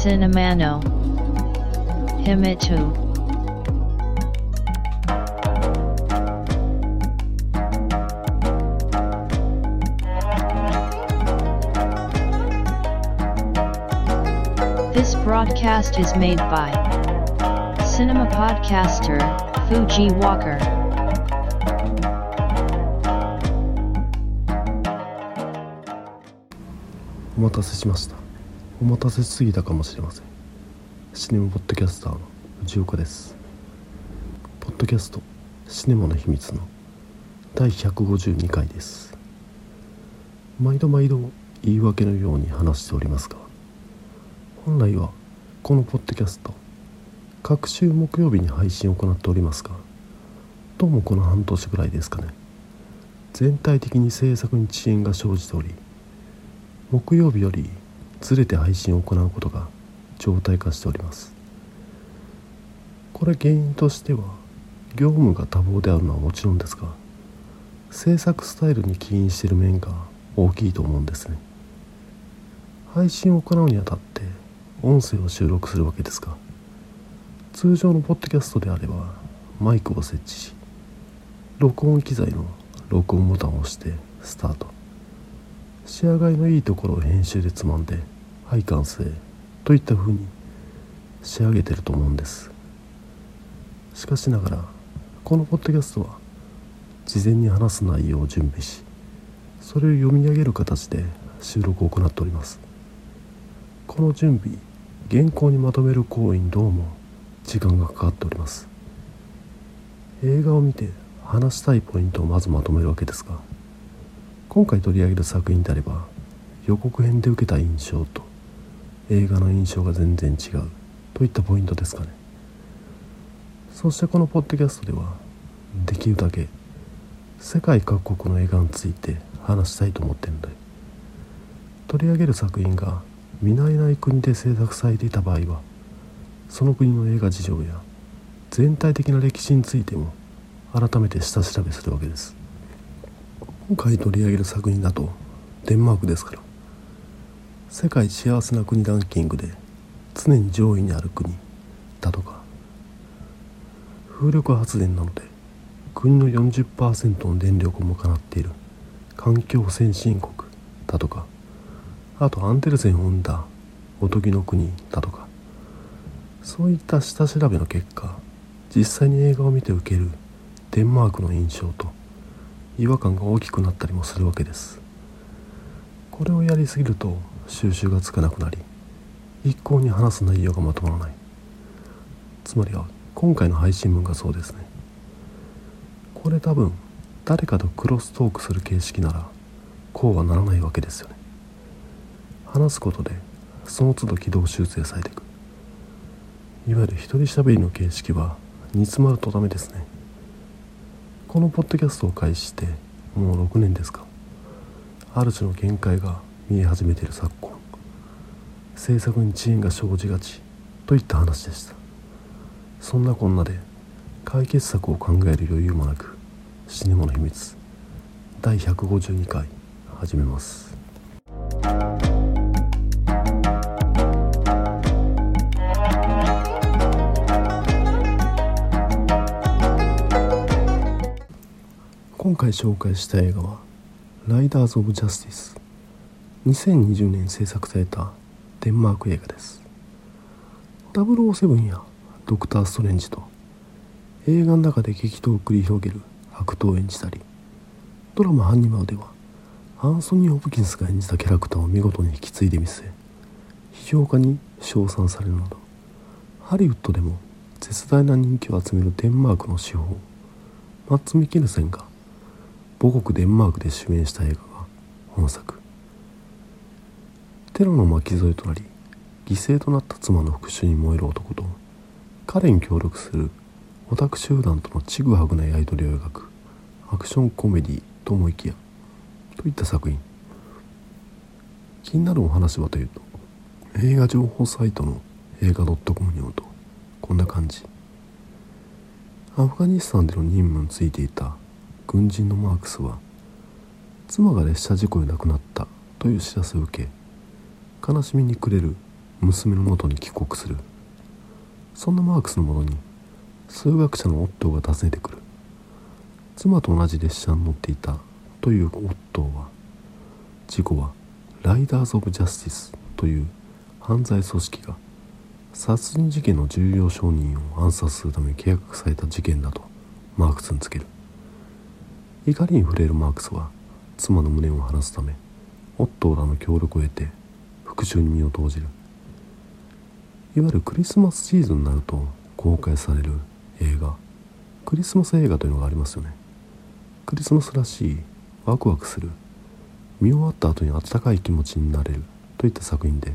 Cinemano Himitu This broadcast is made by Cinema Podcaster Fuji Walker. お待たせしました お待たせしすぎたかもしれません。シネマポッドキャスターの藤岡です。ポッドキャストシネマの秘密の第152回です。毎度毎度言い訳のように話しておりますが本来はこのポッドキャスト各週木曜日に配信を行っておりますがどうもこの半年ぐらいですかね。全体的に制作に遅延が生じており木曜日よりずれて配信を行うことが常態化しております。これ原因としては業務が多忙であるのはもちろんですが制作スタイルに起因している面が大きいと思うんですね。配信を行うにあたって音声を収録するわけですが通常のポッドキャストであればマイクを設置し録音機材の録音ボタンを押してスタート。仕上がりのいいところを編集でつまんではい完成といった風に仕上げてると思うんです。しかしながらこのポッドキャストは事前に話す内容を準備しそれを読み上げる形で収録を行っております。この準備原稿にまとめる行為にどうも時間がかかっております。映画を見て話したいポイントをまずまとめるわけですが今回取り上げる作品であれば予告編で受けた印象と映画の印象が全然違う。といったポイントですかね。そしてこのポッドキャストではできるだけ世界各国の映画について話したいと思ってるので取り上げる作品が見慣れない国で制作されていた場合はその国の映画事情や全体的な歴史についても改めて下調べするわけです。今回取り上げる作品だとデンマークですから。世界幸せな国ランキングで常に上位にある国だとか。風力発電なので国の40%の電力を賄っている。環境先進国だとか。あとアンデルセンを生んだおとぎの国だとか。そういった下調べの結果実際に映画を見て受けるデンマークの印象と違和感が大きくなったりもするわけです。これをやりすぎると収集がつかなくなり一向に話す内容がまとまらない。つまりは今回の配信文がそうですね。これ多分誰かとクロストークする形式ならこうはならないわけですよね。話すことでその都度軌道修正されていく。いわゆる一人喋りの形式は煮詰まるとダメですね。このポッドキャストを開始してもう6年ですか。ある種の限界が見え始めている昨今制作に遅延が生じがちといった話でした。そんなこんなで解決策を考える余裕もなくシネマの秘密第152回始めます。今回紹介した映画は「ライダーズ・オブ・ジャスティス」2020年制作されたデンマーク映画です。007やドクター・ストレンジと映画の中で激闘を繰り広げる悪党を演じたりドラマ「ハンニバル」ではアンソニー・ホプキンスが演じたキャラクターを見事に引き継いでみせ批評家に称賛されるなどハリウッドでも絶大な人気を集めるデンマークの司法マッツ・ミケルセンが母国デンマークで主演した映画が本作。テロの巻き添えとなり犠牲となった妻の復讐に燃える男と彼に協力するオタク集団とのちぐはぐなやり取りを描くアクションコメディと思いきやといった作品。気になるお話はというと映画情報サイトの映画 .com によるとこんな感じ。アフガニスタンでの任務についていた軍人のマークスは妻が列車事故で亡くなったという知らせを受け悲しみに暮れる娘のもとに帰国する。そんなマークスのもとに数学者のオットーが訪ねてくる。妻と同じ列車に乗っていたというオットーは事故はライダーズ・オブ・ジャスティスという犯罪組織が殺人事件の重要証人を暗殺するために計画された事件だとマークスにつける。怒りに触れるマークスは妻の無念を晴らすためオットーらの協力を得て復讐に身を投じる。いわゆるクリスマスシーズンになると公開される映画。クリスマス映画というのがありますよね。クリスマスらしいワクワクする。見終わった後に温かい気持ちになれるといった作品で。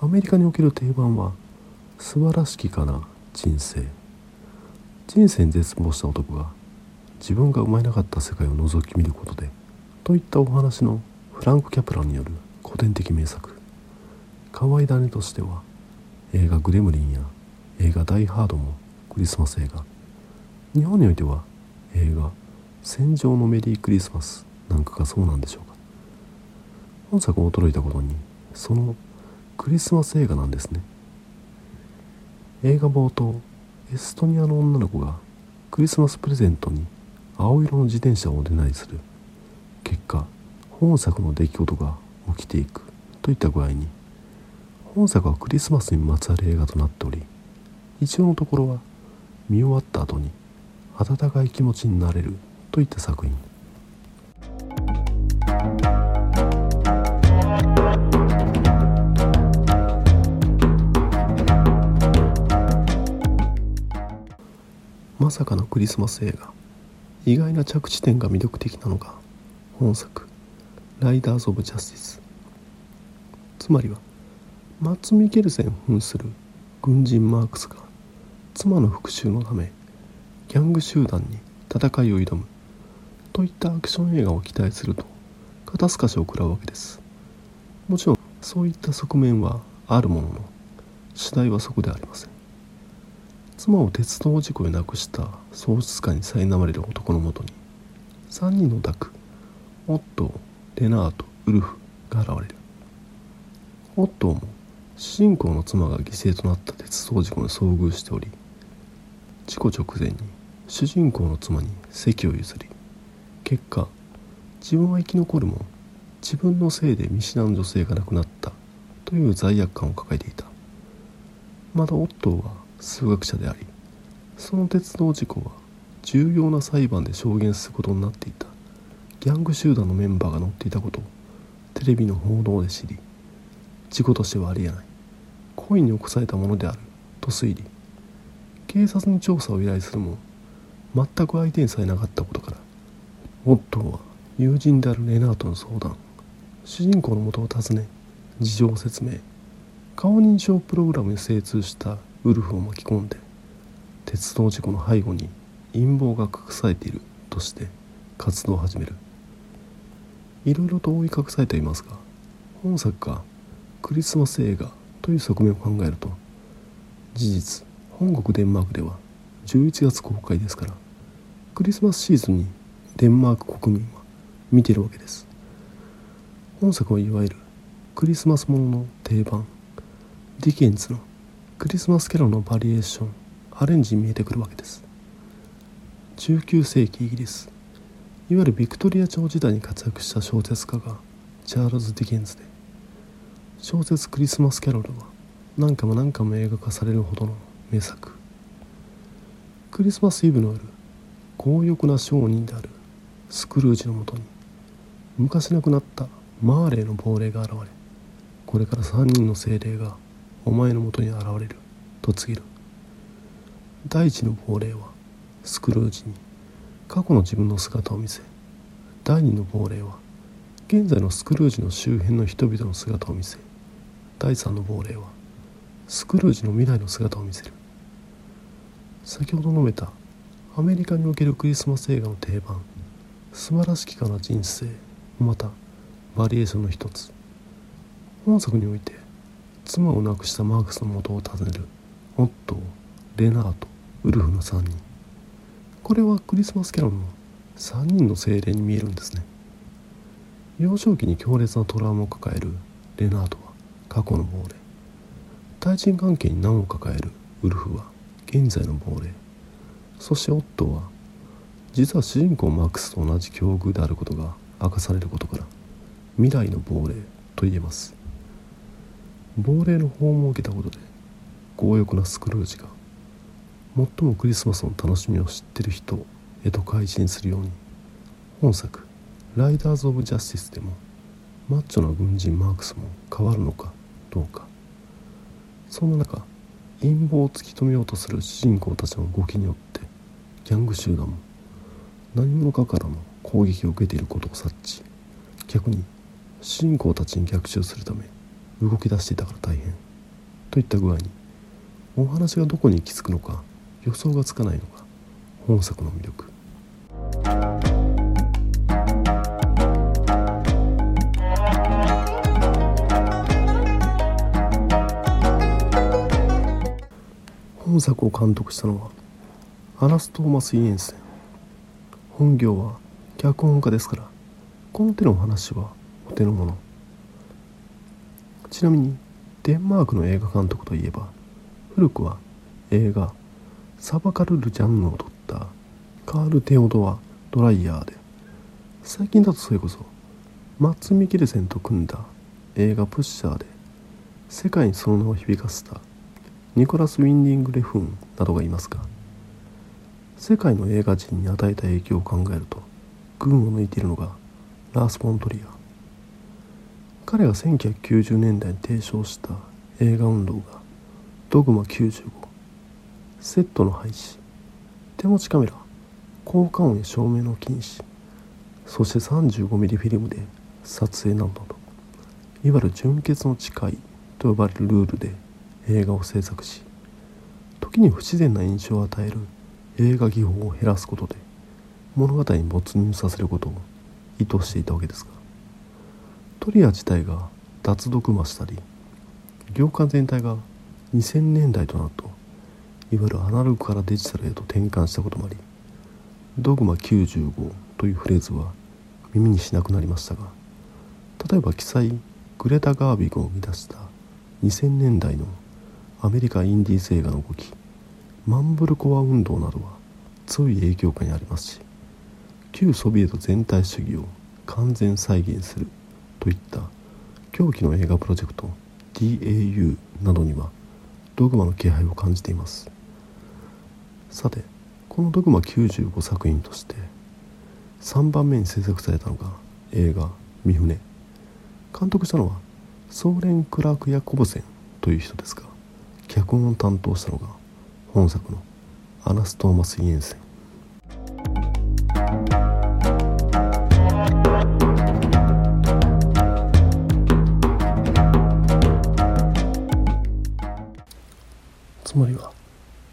アメリカにおける定番は素晴らしきかな人生。人生に絶望した男が自分が生まれなかった世界を覗き見ることでといったお話のフランク・キャプランによる古典的名作可愛い種としては映画「グレムリン」や映画「ダイ・ハード」もクリスマス映画。日本においては映画「戦場のメリークリスマス」なんかがそうなんでしょうか。本作驚いたことにそのクリスマス映画なんですね。映画冒頭エストニアの女の子がクリスマスプレゼントに青色の自転車をお願いする。結果本作の出来事が起きていくといった具合に本作はクリスマスにまつわる映画となっており一応のところは見終わった後に温かい気持ちになれるといった作品。まさかのクリスマス映画。意外な着地点が魅力的なのが本作「ライダーズ・オブ・ジャスティス」つまりはマッツ・ミケルセン扮する軍人マークスが妻の復讐のためギャング集団に戦いを挑む。といったアクション映画を期待すると肩透かしを食らうわけです。もちろんそういった側面はあるものの主題はそこではありません。妻を鉄道事故で亡くした喪失感に苛まれる男のもとに3人のダクオットーレナートウルフが現れる。オットーも主人公の妻が犠牲となった鉄道事故に遭遇しており事故直前に主人公の妻に席を譲り結果自分は生き残るも自分のせいで見知らぬ女性が亡くなったという罪悪感を抱えていた。またオットーは数学者でありその鉄道事故は重要な裁判で証言することになっていたギャング集団のメンバーが乗っていたことをテレビの報道で知り事故としてはありえない。故意に起こされたものであると推理。警察に調査を依頼するも全く相手にさえなかったことからオットーは友人であるレナートの相談主人公のもとを訪ね事情を説明顔認証プログラムに精通したウルフを巻き込んで鉄道事故の背後に陰謀が隠されているとして活動を始める。いろいろと覆い隠されていますが本作がクリスマス映画という側面を考えると事実本国デンマークでは11月公開ですからクリスマスシーズンにデンマーク国民は見てるわけです。本作はいわゆるクリスマスものの定番ディケンズのクリスマスキャロルのバリエーションアレンジに見えてくるわけです。19世紀イギリスいわゆるビクトリア朝時代に活躍した小説家がチャールズ・ディケンズで小説「クリスマスキャロル」は何回も何回も映画化されるほどの名作。クリスマスイブの夜強欲な商人であるスクルージのもとに昔亡くなったマーレーの亡霊が現れこれから3人の精霊がお前のもとに現れると告げる。第一の亡霊はスクルージに過去の自分の姿を見せ第二の亡霊は現在のスクルージの周辺の人々の姿を見せ第三の亡霊はスクルージの未来の姿を見せる。先ほど述べたアメリカにおけるクリスマス映画の定番素晴らしきかな人生またバリエーションの一つ。本作において妻を亡くしたマークスの元を訪ねるオットーレナートウルフの3人。これはクリスマスキャロルの3人の精霊に見えるんですね。幼少期に強烈なトラウマを抱えるレナート。過去の亡霊。対人関係に難を抱える？ウルフは。現在の亡霊。そしてオットーは実は主人公マークスと同じ境遇であることが明かされることから未来の亡霊と言えます。亡霊の訪問を受けたことで強欲なスクルージが最もクリスマスの楽しみを知ってる人へと改心するように本作「ライダーズ・オブ・ジャスティス」でもマッチョな軍人マークスも変わるのかどうか。そんな中陰謀を突き止めようとする主人公たちの動きによってギャング集団も何者かからの攻撃を受けていることを察知。逆に主人公たちに逆襲するため動き出していたから大変。といった具合にお話がどこに行き着くのか予想がつかないのが本作の魅力。本作を監督したのはアナストーマス・イエンセン。本業は脚本家ですからこの手の話はお手の物ちなみにデンマークの映画監督といえば古くは映画「サバカル・ル・ジャンヌ」を撮ったカール・テオドア・ドライヤーで最近だとそれこそマッツ・ミケルセンと組んだ映画「プッシャー」で世界にその名を響かせたニコラス・ウィンディング・レフンなどがいますが世界の映画人に与えた影響を考えると群を抜いているのがラース・ポントリア。彼が1990年代に提唱した映画運動がドグマ95セットの廃止手持ちカメラ効果音や照明の禁止そして 35mm フィルムで撮影などといわゆる純潔の誓いと呼ばれるルールで映画を制作し時に不自然な印象を与える映画技法を減らすことで物語に没入させることを意図していたわけですがトリア自体が脱毒魔したり業界全体が2000年代となるといわゆるアナログからデジタルへと転換したこともありドグマ95というフレーズは耳にしなくなりましたが例えば記載グレタ・ガービグを生み出した2000年代のアメリカインディーズ映画の動きマンブルコア運動などは強い影響下にありますし旧ソビエト全体主義を完全再現するといった狂気の映画プロジェクト DAU などにはドグマの気配を感じています。さてこのドグマ95作品として3番目に制作されたのが映画「三船」監督したのはソーレン・クラーク・ヤコブセンという人ですが脚本を担当したのが本作のアナストーマス・イエンセン。つまりは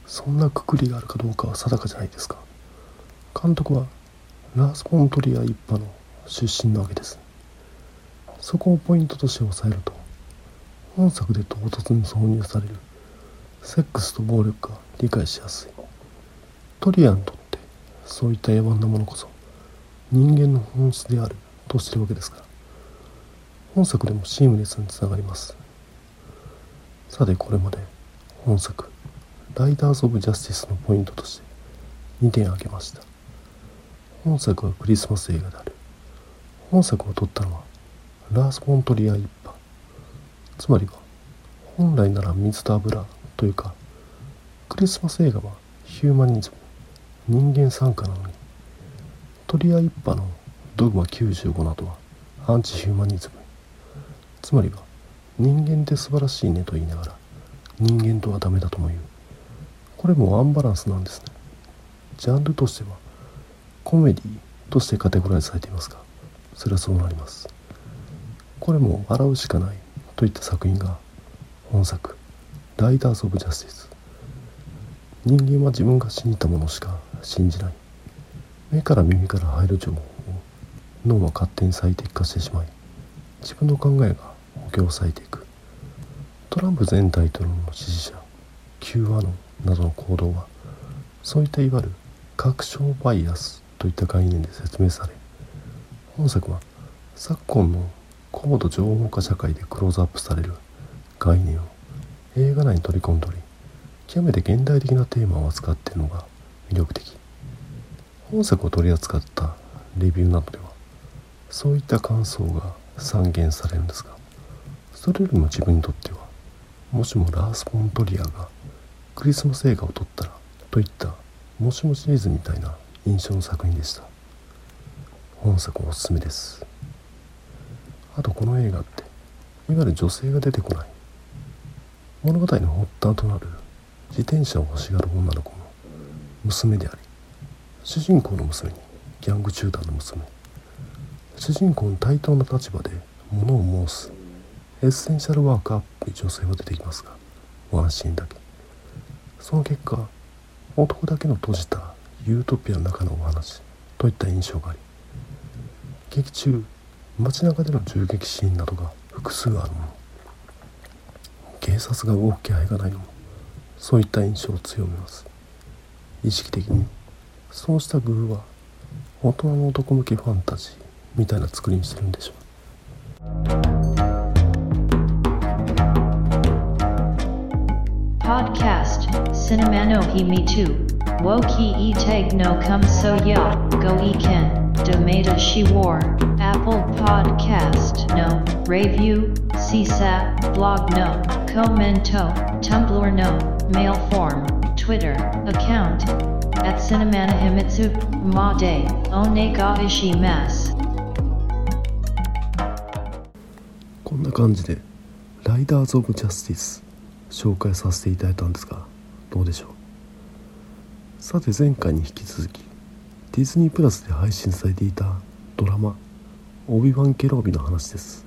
そんなくくりがあるかどうかは定かじゃないですか。監督はラース・ポントリア一派の出身なわけです。そこをポイントとして押さえると本作で唐突に挿入されるセックスと暴力が理解しやすい。トリアにとってそういった野蛮なものこそ人間の本質であるとしてるわけですから。本作でもシームレスにつながります。さてこれまで本作「ライダーズ・オブ・ジャスティス」のポイントとして2点挙げました。本作はクリスマス映画である。本作を撮ったのはラース・フォン・トリアー一派つまりは本来なら水と油というかクリスマス映画はヒューマニズム人間賛歌なのにトリアー一派のドグマ95などはアンチヒューマニズム。つまりは人間って素晴らしいねと言いながら人間とはダメだとも言う。これもアンバランスなんですね。ジャンルとしてはコメディとしてカテゴライズされていますがそれはそうなります。これも笑うしかないといった作品が本作「ライダーズ・オブ・ジャスティス」人間は自分が信じたものしか信じない。目から耳から入る情報を脳は勝手に最適化してしまい自分の考えが補強されていく。トランプ前大統領の支持者 Q アノンなどの行動はそういったいわゆる確証バイアスといった概念で説明され本作は昨今の高度情報化社会でクローズアップされる概念を映画内に取り込んでおり極めて現代的なテーマを扱っているのが魅力的。本作を取り扱ったレビューなどではそういった感想が散見されるんですがそれよりも自分にとってはもしもラース・フォントリアがクリスマス映画を撮ったらといったもしもシリーズみたいな印象の作品でした。本作おすすめです。あとこの映画っていわゆる女性が出てこない物語の発端となる自転車を欲しがる女の子の娘であり主人公の娘にギャング集団の娘。主人公の対等な立場で物を申すエッセンシャルワーカーっぽい女性は出てきますがワンシーンだけ。その結果男だけの閉じたユートピアの中のお話といった印象があり劇中街中での銃撃シーンなどが複数あるもの。察が動く気配がないのもそういった印象を強めます意識的にそうした工夫は大人の男向けファンタジーみたいな作りにしてるんでしょう Podcast Cinema no Himi 2 Woki e tag no come so ya go e ken Domata she war Apple Podcast no Review CSAP blog no Commento. Tumblr no Mail form. Twitter. Account. At Cinemana Himitsu Made. Onega Ishimasu こんな感じで「ライダーズ・オブ・ジャスティス」紹介させていただいたんですがどうでしょう？さて前回に引き続きディズニープラスで配信されていたドラマ「オビワン・ケロービ」の話です。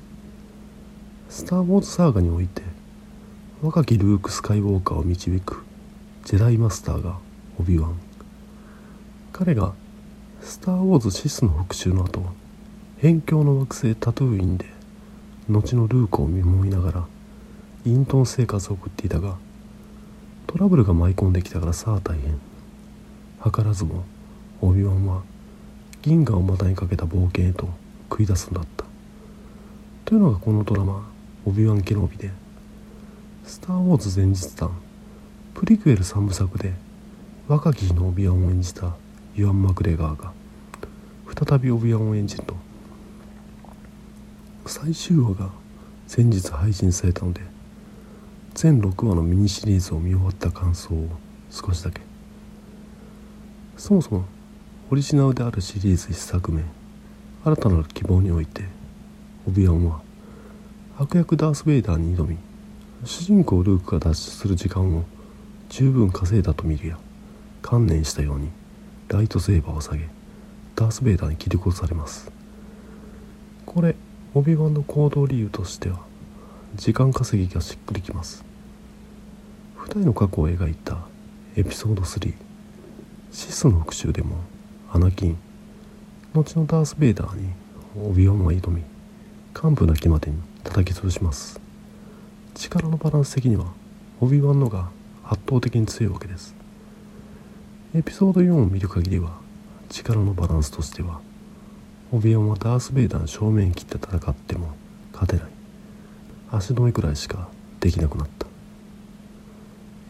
スター・ウォーズサーガにおいて若きルーク・スカイウォーカーを導くジェダイマスターがオビワン。彼がスター・ウォーズシスの復讐の後辺境の惑星タトゥーインで後のルークを見守りながら隠遁生活を送っていたがトラブルが舞い込んできたからさあ大変。図らずもオビワンは銀河を股にかけた冒険へと繰り出すんだった。というのがこのドラマ「オビワン・ケノビ」で「スター・ウォーズ前日談」プリクエル3部作で若き日のオビワンを演じたユアン・マクレガーが再びオビワンを演じると最終話が先日配信されたので全6話のミニシリーズを見終わった感想を少しだけ。そもそもオリジナルであるシリーズ1作目「新たな希望」においてオビワンは悪役ダース・ベイダーに挑み主人公ルークが脱出する時間を十分稼いだと見るや観念したようにライトセーバーを下げダース・ベイダーに切り殺されます。これオビワンの行動理由としては時間稼ぎがしっくりきます。2人の過去を描いたエピソード3シスの復讐でもアナキン後のダース・ベイダーにオビワンは挑み幹部なきまでに叩き潰します。力のバランス的にはオビワンのが圧倒的に強いわけです。エピソード4を見る限りは力のバランスとしてはオビワンはダース・ベイダーの正面切って戦っても勝てない。足止めくらいしかできなくなった。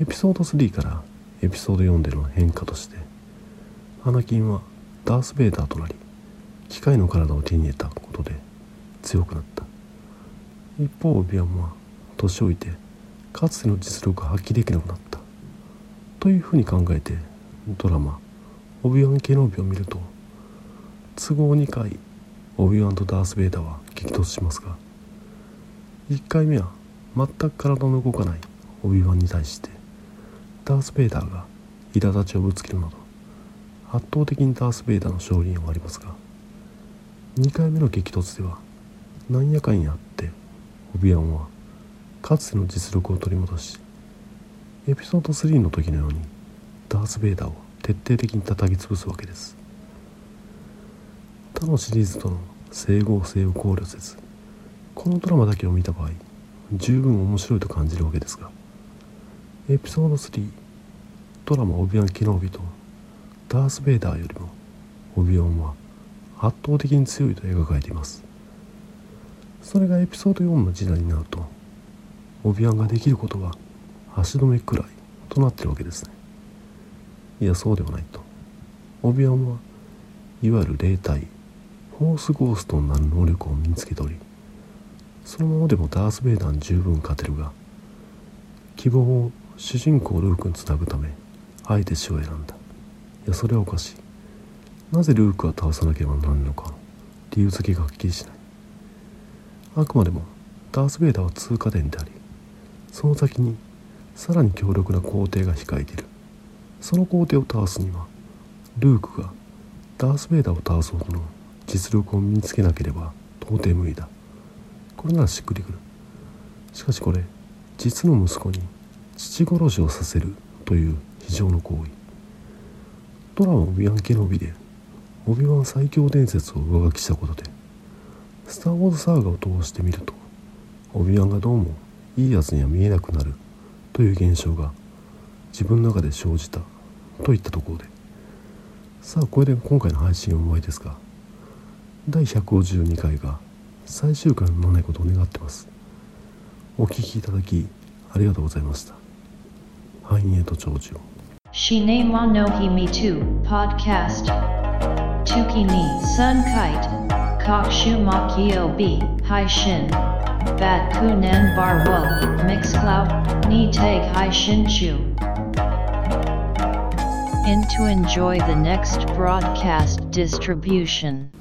エピソード3からエピソード4での変化としてアナキンはダース・ベイダーとなり機械の体を手に入れたことで強くなった。一方オビワンは年老いてかつての実力が発揮できなくなった。というふうに考えてドラマ「オビワン・ケノービ」を見ると都合2回オビワンとダース・ベイダーは激突しますが1回目は全く体の動かないオビワンに対してダース・ベイダーが苛立ちをぶつけるなど圧倒的にダース・ベイダーの勝利はありますが2回目の激突ではなんやかんやあってオビワンはかつての実力を取り戻しエピソード3の時のようにダース・ベイダーを徹底的に叩き潰すわけです。他のシリーズとの整合性を考慮せずこのドラマだけを見た場合十分面白いと感じるわけですがエピソード3ドラマ「オビワン・ケノービ」とダース・ベイダーよりもオビワンは圧倒的に強いと描かれています。それがエピソード4の時代になるとオビワンができることが足止めくらいとなってるわけですね。いやそうではないと。オビワンはいわゆる霊体フォースゴーストになる能力を身につけておりそのままでもダース・ベイダーに十分勝てるが希望を主人公ルークにつなぐためあえて死を選んだ。いやそれはおかしい。なぜルークは倒さなければならないのか理由付けがはっきりしない。あくまでもダース・ベイダーは通過点でありその先にさらに強力な皇帝が控えている。その皇帝を倒すにはルークがダース・ベイダーを倒すほどの実力を身につけなければ到底無理だ。これならしっくりくる。しかしこれ実の息子に父殺しをさせるという非常の行為。ドラマオビワン・ケノビでオビワン最強伝説を上書きしたことでスター・ウォーズサーガを通してみるとオビワンがどうもいいやつには見えなくなるという現象が自分の中で生じたといったところでさあこれで今回の配信を終わりですが第152回が最終回にならないことを願ってますお聞きいただきありがとうございました繁栄と長寿を Shine wa no himi tu podcast. Tuki ni sun kite. Kokshu makio b hai shin. Bat kunan bar wo mixcloud ni tag hai shin chu. In to enjoy the next broadcast distribution.